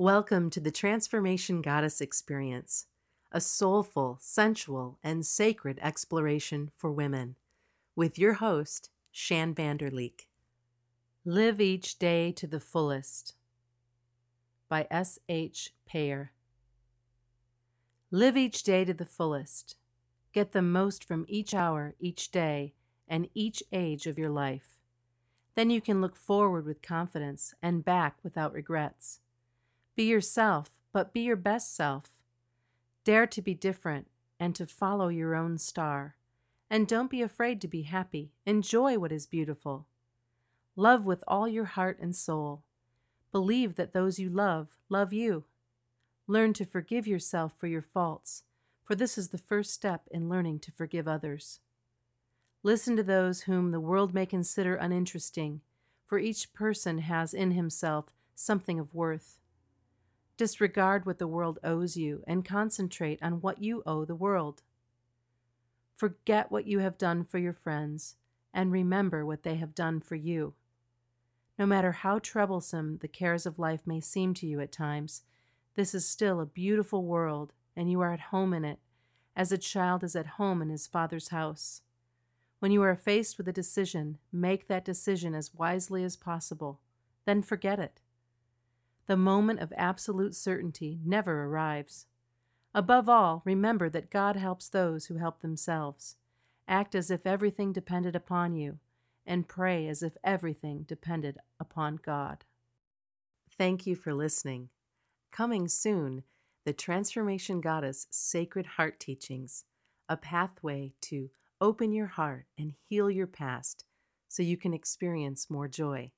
Welcome to the Transformation Goddess Experience, a soulful, sensual, and sacred exploration for women, with your host, Shann Vander Leek. Live each day to the fullest by S. H. Payer. Live each day to the fullest. Get the most from each hour, each day, and each age of your life. Then you can look forward with confidence and back without regrets. Be yourself, but be your best self. Dare to be different and to follow your own star. And don't be afraid to be happy. Enjoy what is beautiful. Love with all your heart and soul. Believe that those you love love you. Learn to forgive yourself for your faults, for this is the first step in learning to forgive others. Listen to those whom the world may consider uninteresting, for each person has in himself something of worth. Disregard what the world owes you and concentrate on what you owe the world. Forget what you have done for your friends and remember what they have done for you. No matter how troublesome the cares of life may seem to you at times, this is still a beautiful world and you are at home in it, as a child is at home in his father's house. When you are faced with a decision, make that decision as wisely as possible. Then forget it. The moment of absolute certainty never arrives. Above all, remember that God helps those who help themselves. Act as if everything depended upon you, and pray as if everything depended upon God. Thank you for listening. Coming soon, the Transformation Goddess Sacred Heart Teachings, a pathway to Open your heart and heal your past so you can experience more joy.